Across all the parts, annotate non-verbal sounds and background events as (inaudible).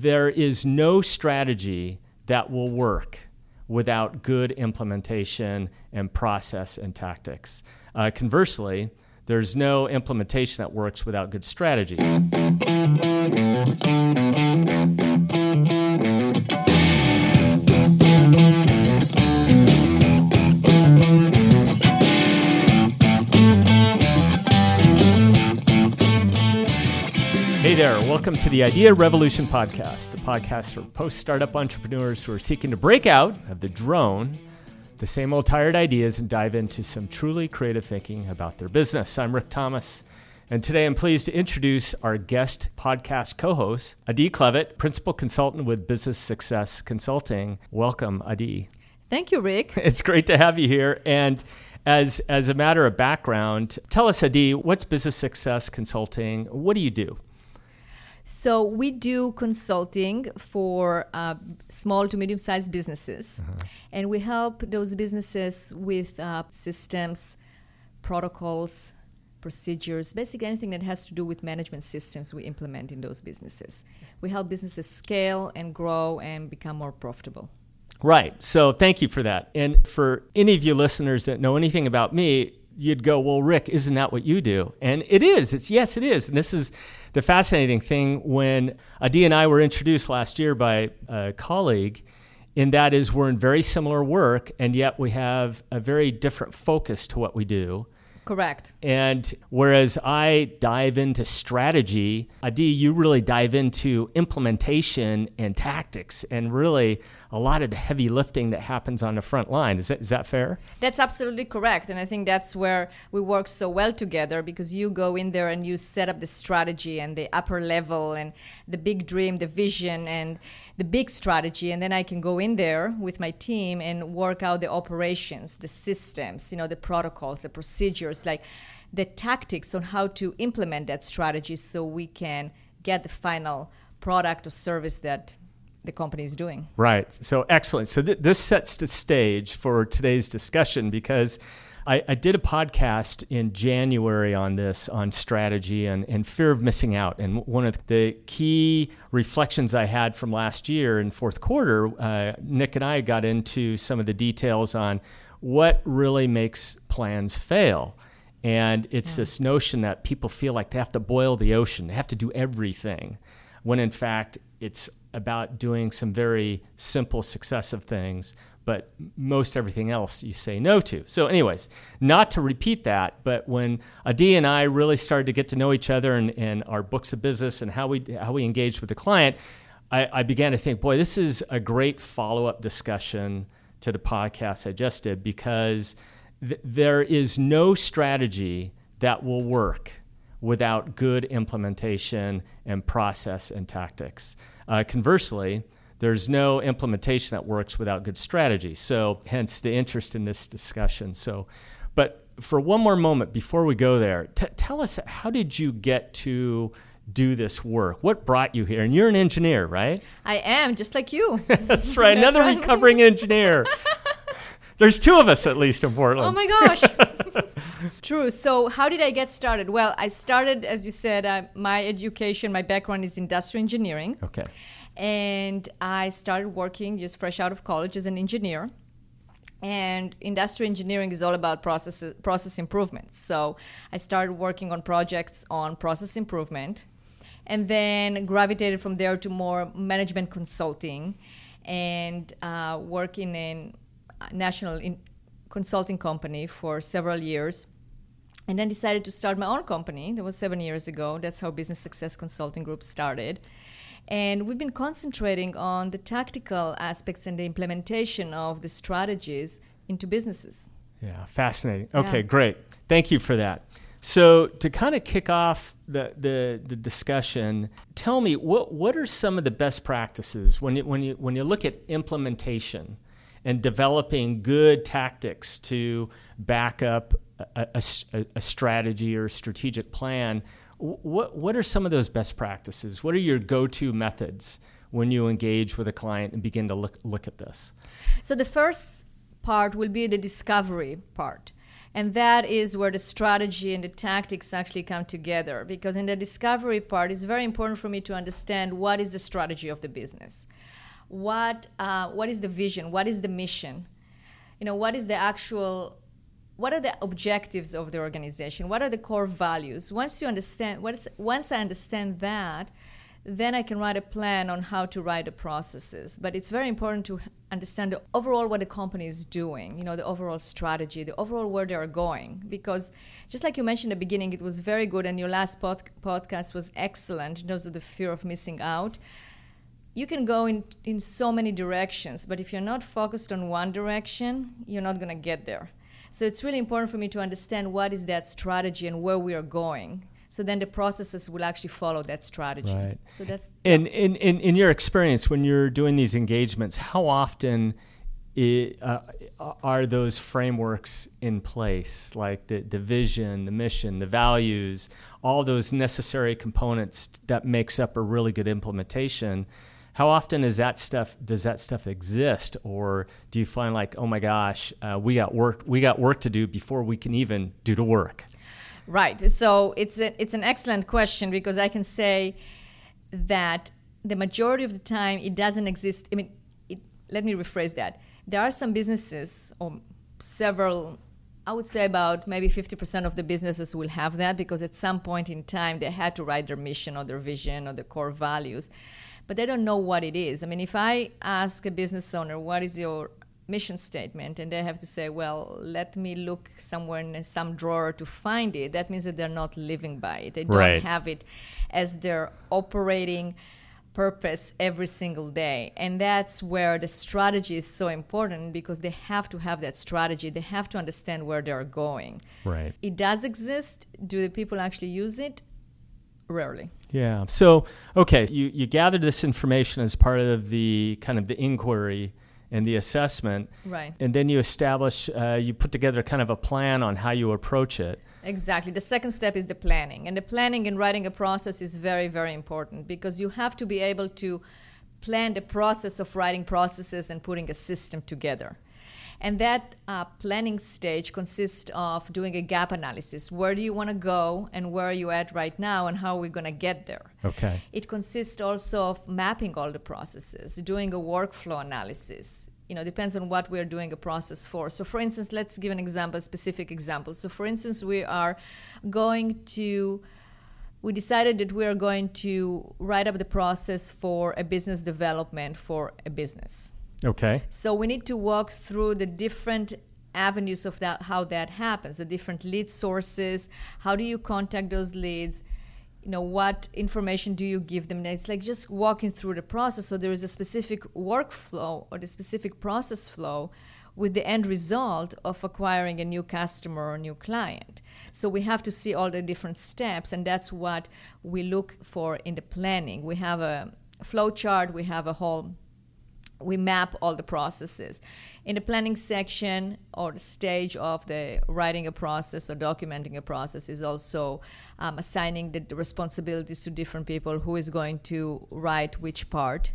there is no strategy that will work without good implementation and process and tactics. Uh, conversely, there's no implementation that works without good strategy. There, welcome to the Idea Revolution podcast, the podcast for post startup entrepreneurs who are seeking to break out of the drone, the same old tired ideas, and dive into some truly creative thinking about their business. I'm Rick Thomas, and today I'm pleased to introduce our guest podcast co host, Adi Klevit, principal consultant with Business Success Consulting. Welcome, Adi. Thank you, Rick. (laughs) It's great to have you here. And as, as a matter of background, tell us, Adi, what's Business Success Consulting? What do you do? So we do consulting for uh, small to medium sized businesses, uh-huh. and we help those businesses with uh, systems, protocols, procedures, basically anything that has to do with management systems we implement in those businesses. We help businesses scale and grow and become more profitable. Right. So thank you for that. And for any of you listeners that know anything about me, you'd go, "Well, Rick, isn't that what you do?" And it is. It's yes, it is. And this is the fascinating thing when Adi and I were introduced last year by a colleague, and that is we're in very similar work, and yet we have a very different focus to what we do. Correct. And whereas I dive into strategy, Adi, you really dive into implementation and tactics and really a lot of the heavy lifting that happens on the front line. Is that, is that fair? That's absolutely correct. And I think that's where we work so well together because you go in there and you set up the strategy and the upper level and the big dream, the vision, and the big strategy. And then I can go in there with my team and work out the operations, the systems, you know, the protocols, the procedures, like the tactics on how to implement that strategy so we can get the final product or service that the company is doing. Right. So excellent. So th- this sets the stage for today's discussion because I, I, did a podcast in January on this, on strategy and, and fear of missing out. And one of the key reflections I had from last year in fourth quarter, uh, Nick and I got into some of the details on what really makes plans fail. And it's yeah. this notion that people feel like they have to boil the ocean, they have to do everything, when in fact it's about doing some very simple, successive things, but most everything else you say no to. So, anyways, not to repeat that, but when Adi and I really started to get to know each other and, and our books of business and how we how we engaged with the client, I, I began to think, boy, this is a great follow up discussion to the podcast I just did because th- there is no strategy that will work without good implementation and process and tactics. Uh, conversely, there's no implementation that works without good strategy. So, hence the interest in this discussion. So, but for one more moment before we go there, t- tell us how did you get to do this work? What brought you here? And you're an engineer, right? I am, just like you. (laughs) That's right. (laughs) That's Another right. recovering engineer. (laughs) There's two of us at least in Portland. Oh my gosh. (laughs) True. So, how did I get started? Well, I started, as you said, uh, my education, my background is industrial engineering. Okay. And I started working just fresh out of college as an engineer. And industrial engineering is all about process process improvement. So, I started working on projects on process improvement, and then gravitated from there to more management consulting, and uh, working in national in consulting company for several years and then decided to start my own company. That was seven years ago. That's how business success consulting group started. And we've been concentrating on the tactical aspects and the implementation of the strategies into businesses. Yeah fascinating. Okay yeah. great. Thank you for that. So to kind of kick off the, the, the, discussion, tell me what, what are some of the best practices when you, when, you, when you look at implementation and developing good tactics to back up a, a, a strategy or strategic plan. What, what are some of those best practices? What are your go to methods when you engage with a client and begin to look, look at this? So, the first part will be the discovery part. And that is where the strategy and the tactics actually come together. Because in the discovery part, it's very important for me to understand what is the strategy of the business, what uh, what is the vision, what is the mission, you know, what is the actual what are the objectives of the organization what are the core values once you understand once, once i understand that then I can write a plan on how to write the processes. But it's very important to understand the overall what the company is doing, you know, the overall strategy, the overall where they are going. Because just like you mentioned at the beginning, it was very good, and your last pod- podcast was excellent in terms of the fear of missing out. You can go in, in so many directions, but if you're not focused on one direction, you're not going to get there. So it's really important for me to understand what is that strategy and where we are going so then the processes will actually follow that strategy. Right. So that's in, in, in, in your experience when you're doing these engagements, how often it, uh, are those frameworks in place, like the, the vision, the mission, the values, all those necessary components that makes up a really good implementation? How often is that stuff? Does that stuff exist, or do you find like, oh my gosh, uh, we got work, we got work to do before we can even do the work? Right. So it's a, it's an excellent question because I can say that the majority of the time it doesn't exist. I mean, it, let me rephrase that. There are some businesses or several. I would say about maybe 50% of the businesses will have that because at some point in time they had to write their mission or their vision or their core values, but they don't know what it is. I mean, if I ask a business owner, what is your mission statement? and they have to say well let me look somewhere in some drawer to find it that means that they're not living by it. They don't right. have it as their operating purpose every single day. And that's where the strategy is so important because they have to have that strategy. They have to understand where they're going. Right. It does exist. Do the people actually use it rarely yeah so okay you you gathered this information as part of the kind of the inquiry and the assessment. Right. And then you establish, uh, you put together kind of a plan on how you approach it. Exactly. The second step is the planning. And the planning in writing a process is very, very important because you have to be able to plan the process of writing processes and putting a system together. And that uh, planning stage consists of doing a gap analysis. Where do you want to go and where are you at right now and how are we going to get there? Okay. It consists also of mapping all the processes, doing a workflow analysis. You know, depends on what we're doing a process for. So, for instance, let's give an example, a specific example. So, for instance, we are going to we decided that we are going to write up the process for a business development for a business. Okay. So we need to walk through the different avenues of that how that happens, the different lead sources, how do you contact those leads? You know, what information do you give them? It's like just walking through the process. So there is a specific workflow or the specific process flow with the end result of acquiring a new customer or new client. So we have to see all the different steps, and that's what we look for in the planning. We have a flow chart, we have a whole we map all the processes. In the planning section or the stage of the writing a process or documenting a process is also um, assigning the, responsibilities to different people who is going to write which part.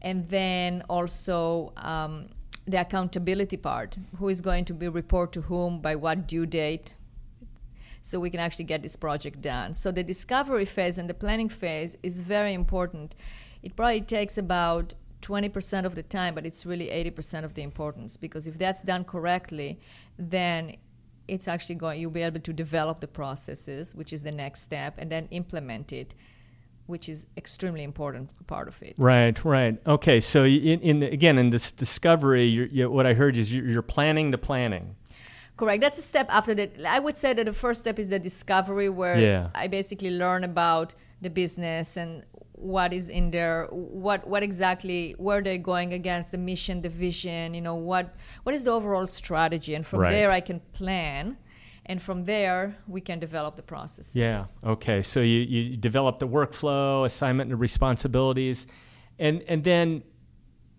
And then also um, the accountability part who is going to be report to whom by what due date so we can actually get this project done. So the discovery phase and the planning phase is very important. It probably takes about 20% of the time, but it's really 80% of the importance because if that's done correctly, then it's actually going you'll be able to develop the processes, which is the next step, and then implement it which is extremely important part of it. Right, right. Okay, so in, in the, again in this discovery, you're, you, what I heard is you're, you're, planning the planning. Correct. That's a step after that. I would say that the first step is the discovery, where yeah. I basically learn about the business and what is in there what what exactly where they're going against the mission the vision you know what what is the overall strategy? And from right. there i can plan. And from there we can develop the processes. Yeah. Okay. So you, you develop the workflow assignment and responsibilities. And and then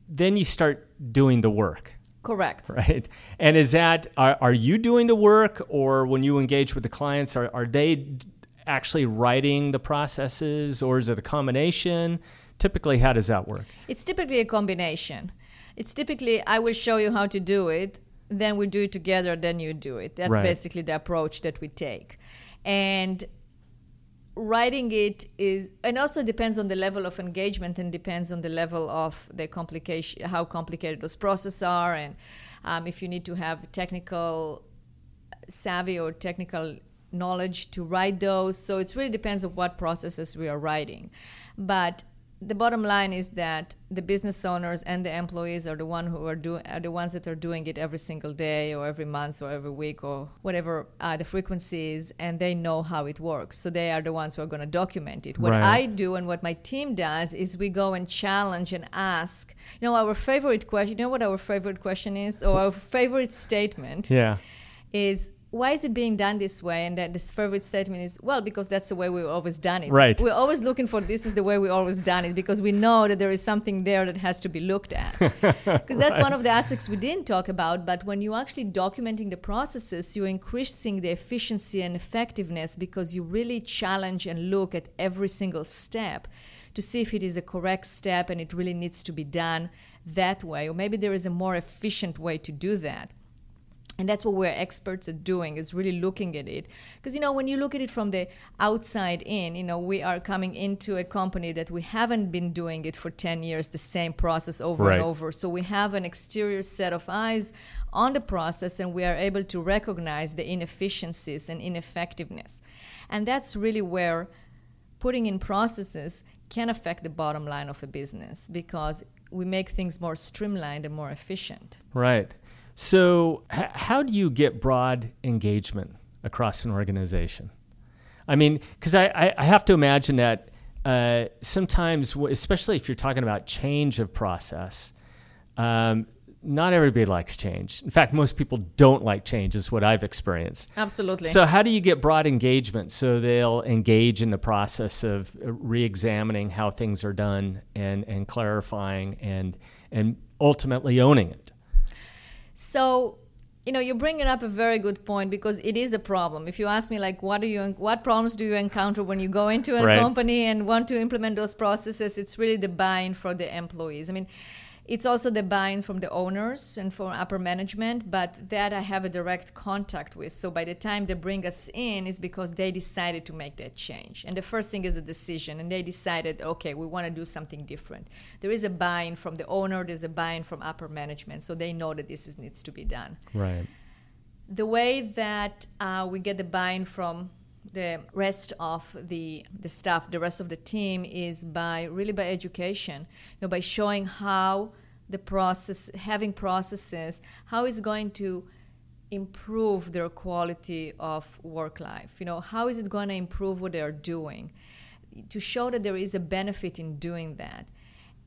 then you start doing the work. Correct. Right? And is that are, are you doing the work? Or when you engage with the clients are, are they actually writing the processes or is it a combination? Typically, how does that work? It's typically a combination. It's typically, I will show you how to do it. then we do it together, then you do it. That's Right. basically the approach that we take. And writing it is and also depends on the level of engagement and depends on the level of the complication how complicated those processes are and um, if you need to have technical savvy or technical knowledge to write those so it really depends on what processes we are writing but the bottom line is that the business owners and the employees are the one who are doing are the ones that are doing it every single day or every month or every week or whatever uh, the frequency is, and they know how it works. So they are the ones who are going to document it. What Right. I do and what my team does is we go and challenge and ask. You know, our favorite question. You know what our favorite question is, or our favorite statement Yeah. is why is it being done this way? And that this favorite statement is, well, because that's the way we've always done it. Right. We're always looking for this is the way we always done it because we know that there is something there that has to be looked at. (laughs) Because that's one of the aspects we didn't talk about. But when you're actually documenting the processes, you're increasing the efficiency and effectiveness because you really challenge and look at every single step to see if it is a correct step and it really needs to be done that way. Or maybe there is a more efficient way to do that and that's what we're experts at doing is really looking at it because you know when you look at it from the outside in you know we are coming into a company that we haven't been doing it for 10 years the same process over Right. and over so we have an exterior set of eyes on the process and we are able to recognize the inefficiencies and ineffectiveness and that's really where putting in processes can affect the bottom line of a business because we make things more streamlined and more efficient Right. So, h- how do you get broad engagement across an organization? I mean, because I, I, I have to imagine that uh, sometimes, especially if you're talking about change of process, um, not everybody likes change. In fact, most people don't like change, is what I've experienced. absolutely So, how do you get broad engagement so they'll engage in the process of re examining how things are done and, and clarifying and, and ultimately owning it? So, you know, you're bringing up a very good point because it is a problem. If you ask me, like, what do you, what problems do you encounter when you go into a Right. company and want to implement those processes? It's really the buy-in for the employees. I mean, it's also the buy-in from the owners and from upper management, but that I have a direct contact with. So by the time they bring us in, is because they decided to make that change. And the first thing is the decision, and they decided, okay, we want to do something different. There is a buy-in from the owner. There's a buy-in from upper management, so they know that this is, needs to be done Right. the way that uh, we get the buy-in from the rest of the the staff, the rest of the team, is by really by education, you know, by showing how the process, having processes, how it's going to improve their quality of work life. You know, how is it going to improve what they are doing? To show that there is a benefit in doing that.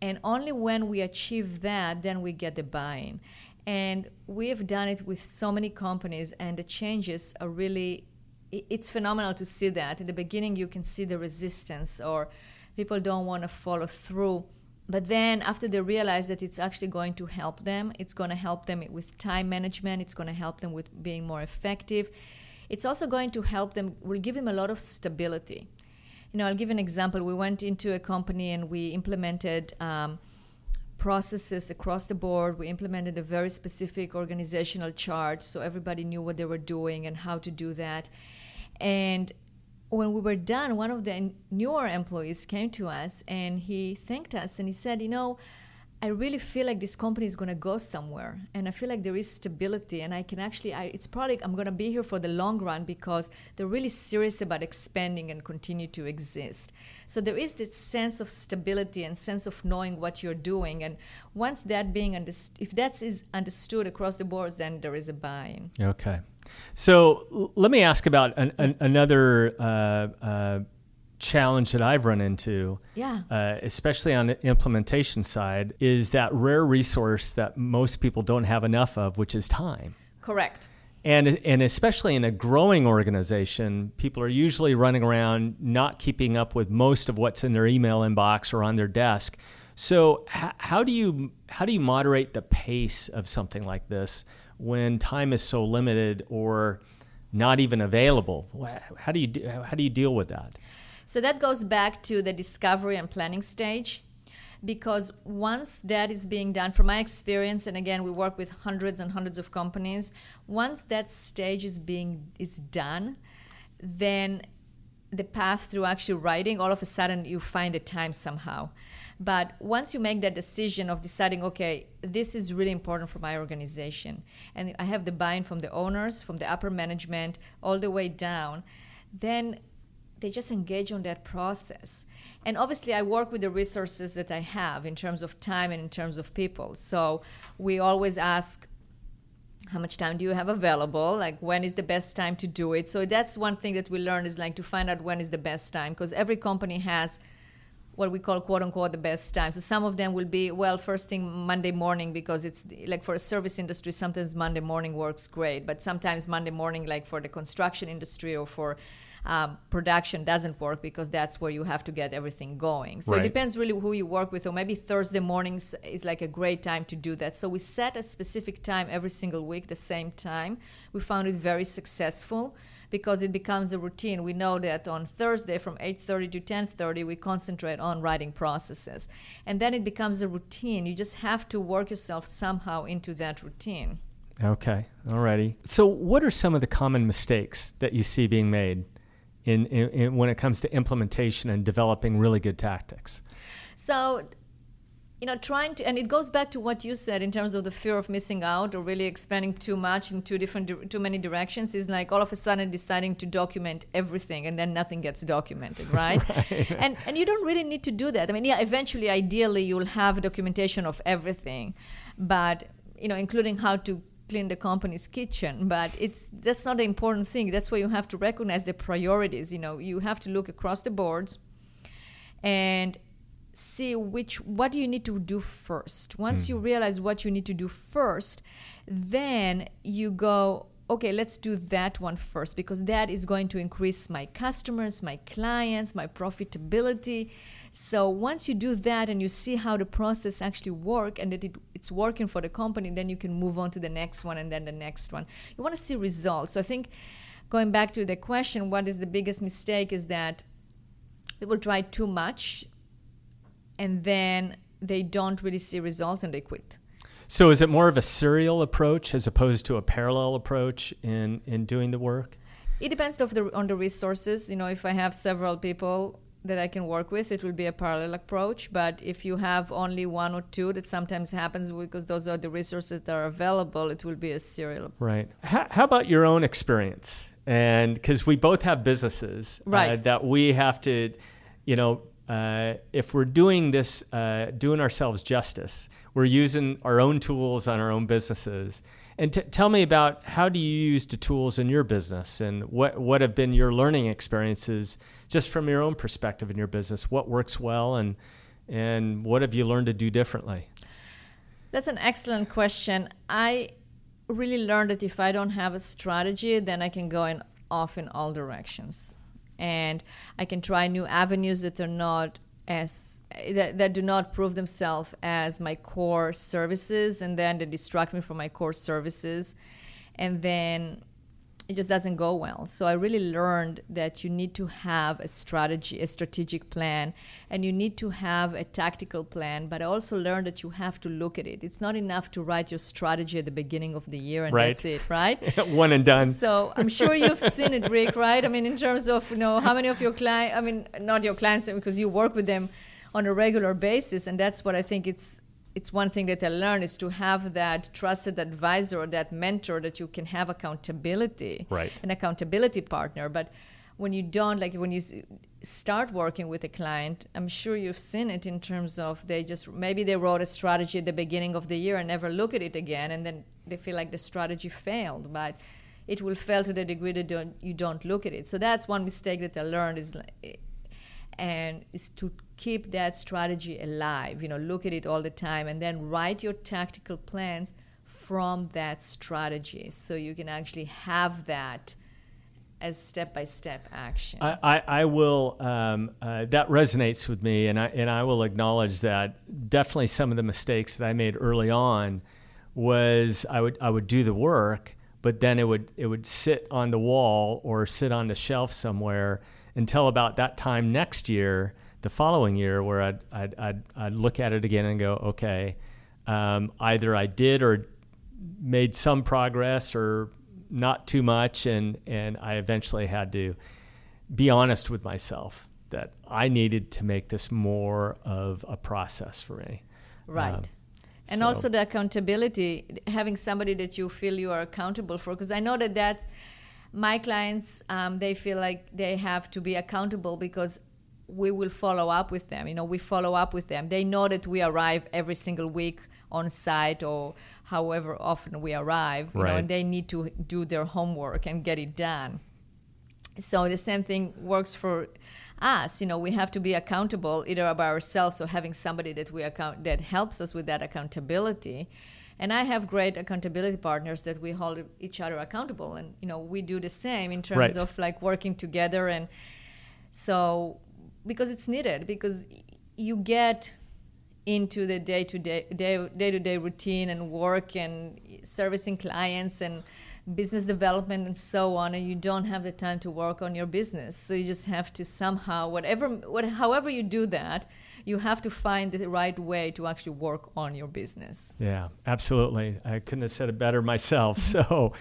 And only when we achieve that, then we get the buy in. And we have done it with so many companies, and the changes are really, it's phenomenal to see that. In the beginning, you can see the resistance, or people don't want to follow through. But then, after they realize that it's actually going to help them, it's going to help them with time management, it's going to help them with being more effective. It's also going to help them, will give them a lot of stability you know, I'll give an example. We went into a company and we implemented um, processes across the board. We implemented a very specific organizational chart so everybody knew what they were doing and how to do that. And when we were done, one of the newer employees came to us and he thanked us and he said, You know, I really feel like this company is going to go somewhere, and I feel like there is stability, and I can actually. I, it's probably I'm going to be here for the long run because they're really serious about expanding and continue to exist. So there is this sense of stability and sense of knowing what you're doing, and once that being understood, if that is understood across the boards, then there is a buy-in. Okay. So l- let me ask about an, an, another uh, uh, challenge that I've run into, Yeah. uh, especially on the implementation side, is that rare resource that most people don't have enough of, which is time. Correct. And, and especially in a growing organization, people are usually running around not keeping up with most of what's in their email inbox or on their desk. So h- how do you how do you moderate the pace of something like this when time is so limited or not even available? How do you do, how do you deal with that? So that goes back to the discovery and planning stage. because once that is being done from my experience and again we work with hundreds and hundreds of companies once that stage is being is done then the path through actually writing all of a sudden you find a time somehow but once you make that decision of deciding okay this is really important for my organization and i have the buy-in from the owners from the upper management all the way down then they just engage on that process. And obviously i work with the resources that i have in terms of time and in terms of people. So we always ask how much time do you have available? Like when is the best time to do it? So that's one thing that we learn is like to find out when is the best time because every company has what we call quote unquote the best time so some of them will be well first thing monday morning because it's like for a service industry sometimes monday morning works great. But sometimes monday morning like for the construction industry or for um, production doesn't work because that's where you have to get everything going. So right. it depends really who you work with, or maybe Thursday mornings is like a great time to do that. So we set a specific time every single week, the same time. We found it very successful because it becomes a routine. We know that on Thursday from 8:30 to 10:30 we concentrate on writing processes. And then it becomes a routine. You just have to work yourself somehow into that routine. Okay. Alrighty. So what are some of the common mistakes that you see being made in, in, in when it comes to implementation and developing really good tactics? So you know trying to and it goes back to what you said in terms of the fear of missing out or really expanding too much in two different too many directions is like all of a sudden deciding to document everything and then nothing gets documented (laughs) right, right. and and you don't really need to do that i mean yeah eventually ideally you'll have documentation of everything but you know including how to clean the company's kitchen but it's that's not the important thing. That's why you have to recognize the priorities you know. You have to look across the boards and see which what do you need to do first. Once mm. you realize what you need to do first then you go okay let's do that one first because that is going to increase my customers my clients my profitability so once you do that and you see how the process actually work and that it, it's working for the company, then you can move on to the next one and then the next one. You want to see results. So I think going back to the question, what is the biggest mistake is that people try too much and then they don't really see results and they quit. So is it more of a serial approach as opposed to a parallel approach in, in doing the work? It depends of the, on the resources. You know, if I have several people that I can work with, it will be a parallel approach. But if you have only one or two, that sometimes happens because those are the resources that are available, it will be a serial. Right. How, how about your own experience? And because we both have businesses uh, right. Uh, that we have to, you know, uh, if we're doing this, uh, doing ourselves justice, we're using our own tools on our own businesses. And t- tell me about how do you use the tools in your business, and what what have been your learning experiences just from your own perspective in your business? What works well, and and what have you learned to do differently? That's an excellent question. I really learned that if I don't have a strategy, then I can go in off in all directions, and I can try new avenues that are not as eh, that, that do not prove themselves as my core services and then they distract me from my core services. And then it just doesn't go well. So I really learned that you need to have a strategy, a strategic plan, and you need to have a tactical plan. But I also learned that you have to look at it. It's not enough to write your strategy at the beginning of the year and right. that's it, right? (laughs) One and done. So I'm sure you've seen it, Rick, right? I mean, in terms of you know how many of your clients, I mean, not your clients because you work with them on a regular basis, and that's what I think it's it's one thing that I learned is to have that trusted advisor or that mentor that you can have accountability, right. an accountability partner. But when you don't, like when you start working with a client, I'm sure you've seen it in terms of they just maybe they wrote a strategy at the beginning of the year and never look at it again, and then they feel like the strategy failed. But it will fail to the degree that don't, you don't look at it. So that's one mistake that I learned is, eh, and is to keep that strategy alive you know look at it all the time and then write your tactical plans from that strategy so you can actually have that as step-by-step action. I, I, I, will um, uh, that resonates with me and I, and I will acknowledge that definitely some of the mistakes that I made early on was I would I would do the work but then it would it would sit on the wall or sit on the shelf somewhere until about that time next year the following year where I'd, I'd, I'd, I'd look at it again and go, okay, um, either I did or made some progress or not too much. And, and I eventually had to be honest with myself that I needed to make this more of a process for me. Right. Um, and so. also the accountability, having somebody that you feel you are accountable for. Because I know that that my clients, um, they feel like they have to be accountable because we will follow up with them. You know, we follow up with them. They know that we arrive every single week on site or however often we arrive, you right. know, and they need to do their homework and get it done. So the same thing works for us. You know, we have to be accountable either by ourselves or having somebody that we account that helps us with that accountability. And I have great accountability partners that we hold each other accountable, and you know, we do the same in terms right. of like working together and so because it's needed because you get into the day to day day to day routine and work and servicing clients and business development and so on and you don't have the time to work on your business. So you just have to somehow whatever what, however you do that you have to find the right way to actually work on your business. Yeah absolutely. I couldn't have said it better myself. (laughs) So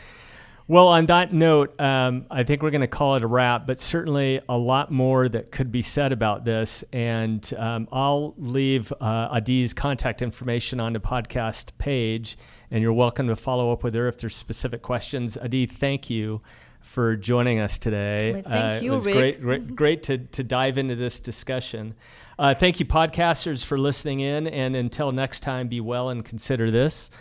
well, on that note, um, I think we're going to call it a wrap, but certainly a lot more that could be said about this. And um, I'll leave uh, Adi's contact information on the podcast page, and you're welcome to follow up with her if there's specific questions. Adi, thank you for joining us today. Well, thank uh, you, it was Rick. Great, great, (laughs) great to, to dive into this discussion. Uh, thank you, podcasters, for listening in. And until next time, be well and consider this.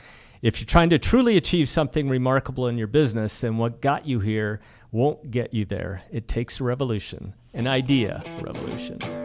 If you're trying to truly achieve something remarkable in your business, then what got you here won't get you there. It takes a revolution, an idea revolution.